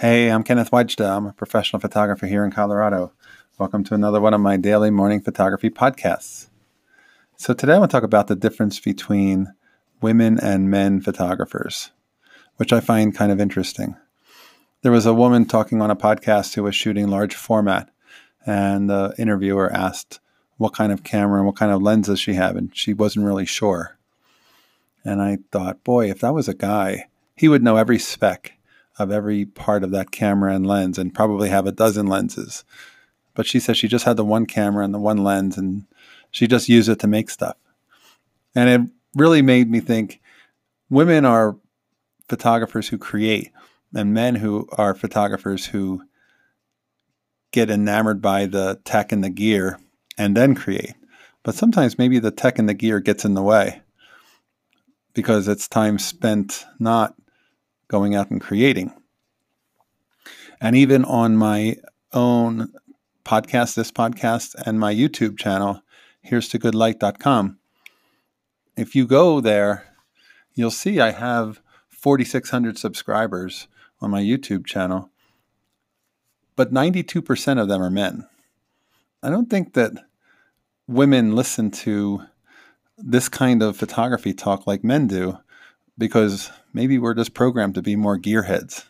Hey, I'm Kenneth Wajda. Uh, I'm a professional photographer here in Colorado. Welcome to another one of my daily morning photography podcasts. So, today I want to talk about the difference between women and men photographers, which I find kind of interesting. There was a woman talking on a podcast who was shooting large format, and the interviewer asked what kind of camera and what kind of lenses she had, and she wasn't really sure. And I thought, boy, if that was a guy, he would know every spec of every part of that camera and lens and probably have a dozen lenses. But she said she just had the one camera and the one lens and she just used it to make stuff. And it really made me think women are photographers who create and men who are photographers who get enamored by the tech and the gear and then create. But sometimes maybe the tech and the gear gets in the way because it's time spent not going out and creating. And even on my own podcast, this podcast, and my YouTube channel, here's to goodlight.com. If you go there, you'll see I have 4,600 subscribers on my YouTube channel, but 92% of them are men. I don't think that women listen to this kind of photography talk like men do because maybe we're just programmed to be more gearheads.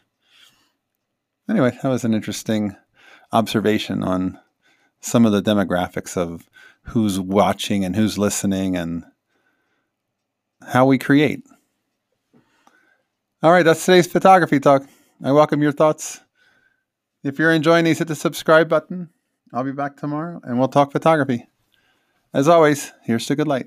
Anyway, that was an interesting observation on some of the demographics of who's watching and who's listening and how we create. All right, that's today's photography talk. I welcome your thoughts. If you're enjoying these, hit the subscribe button. I'll be back tomorrow and we'll talk photography. As always, here's to good light.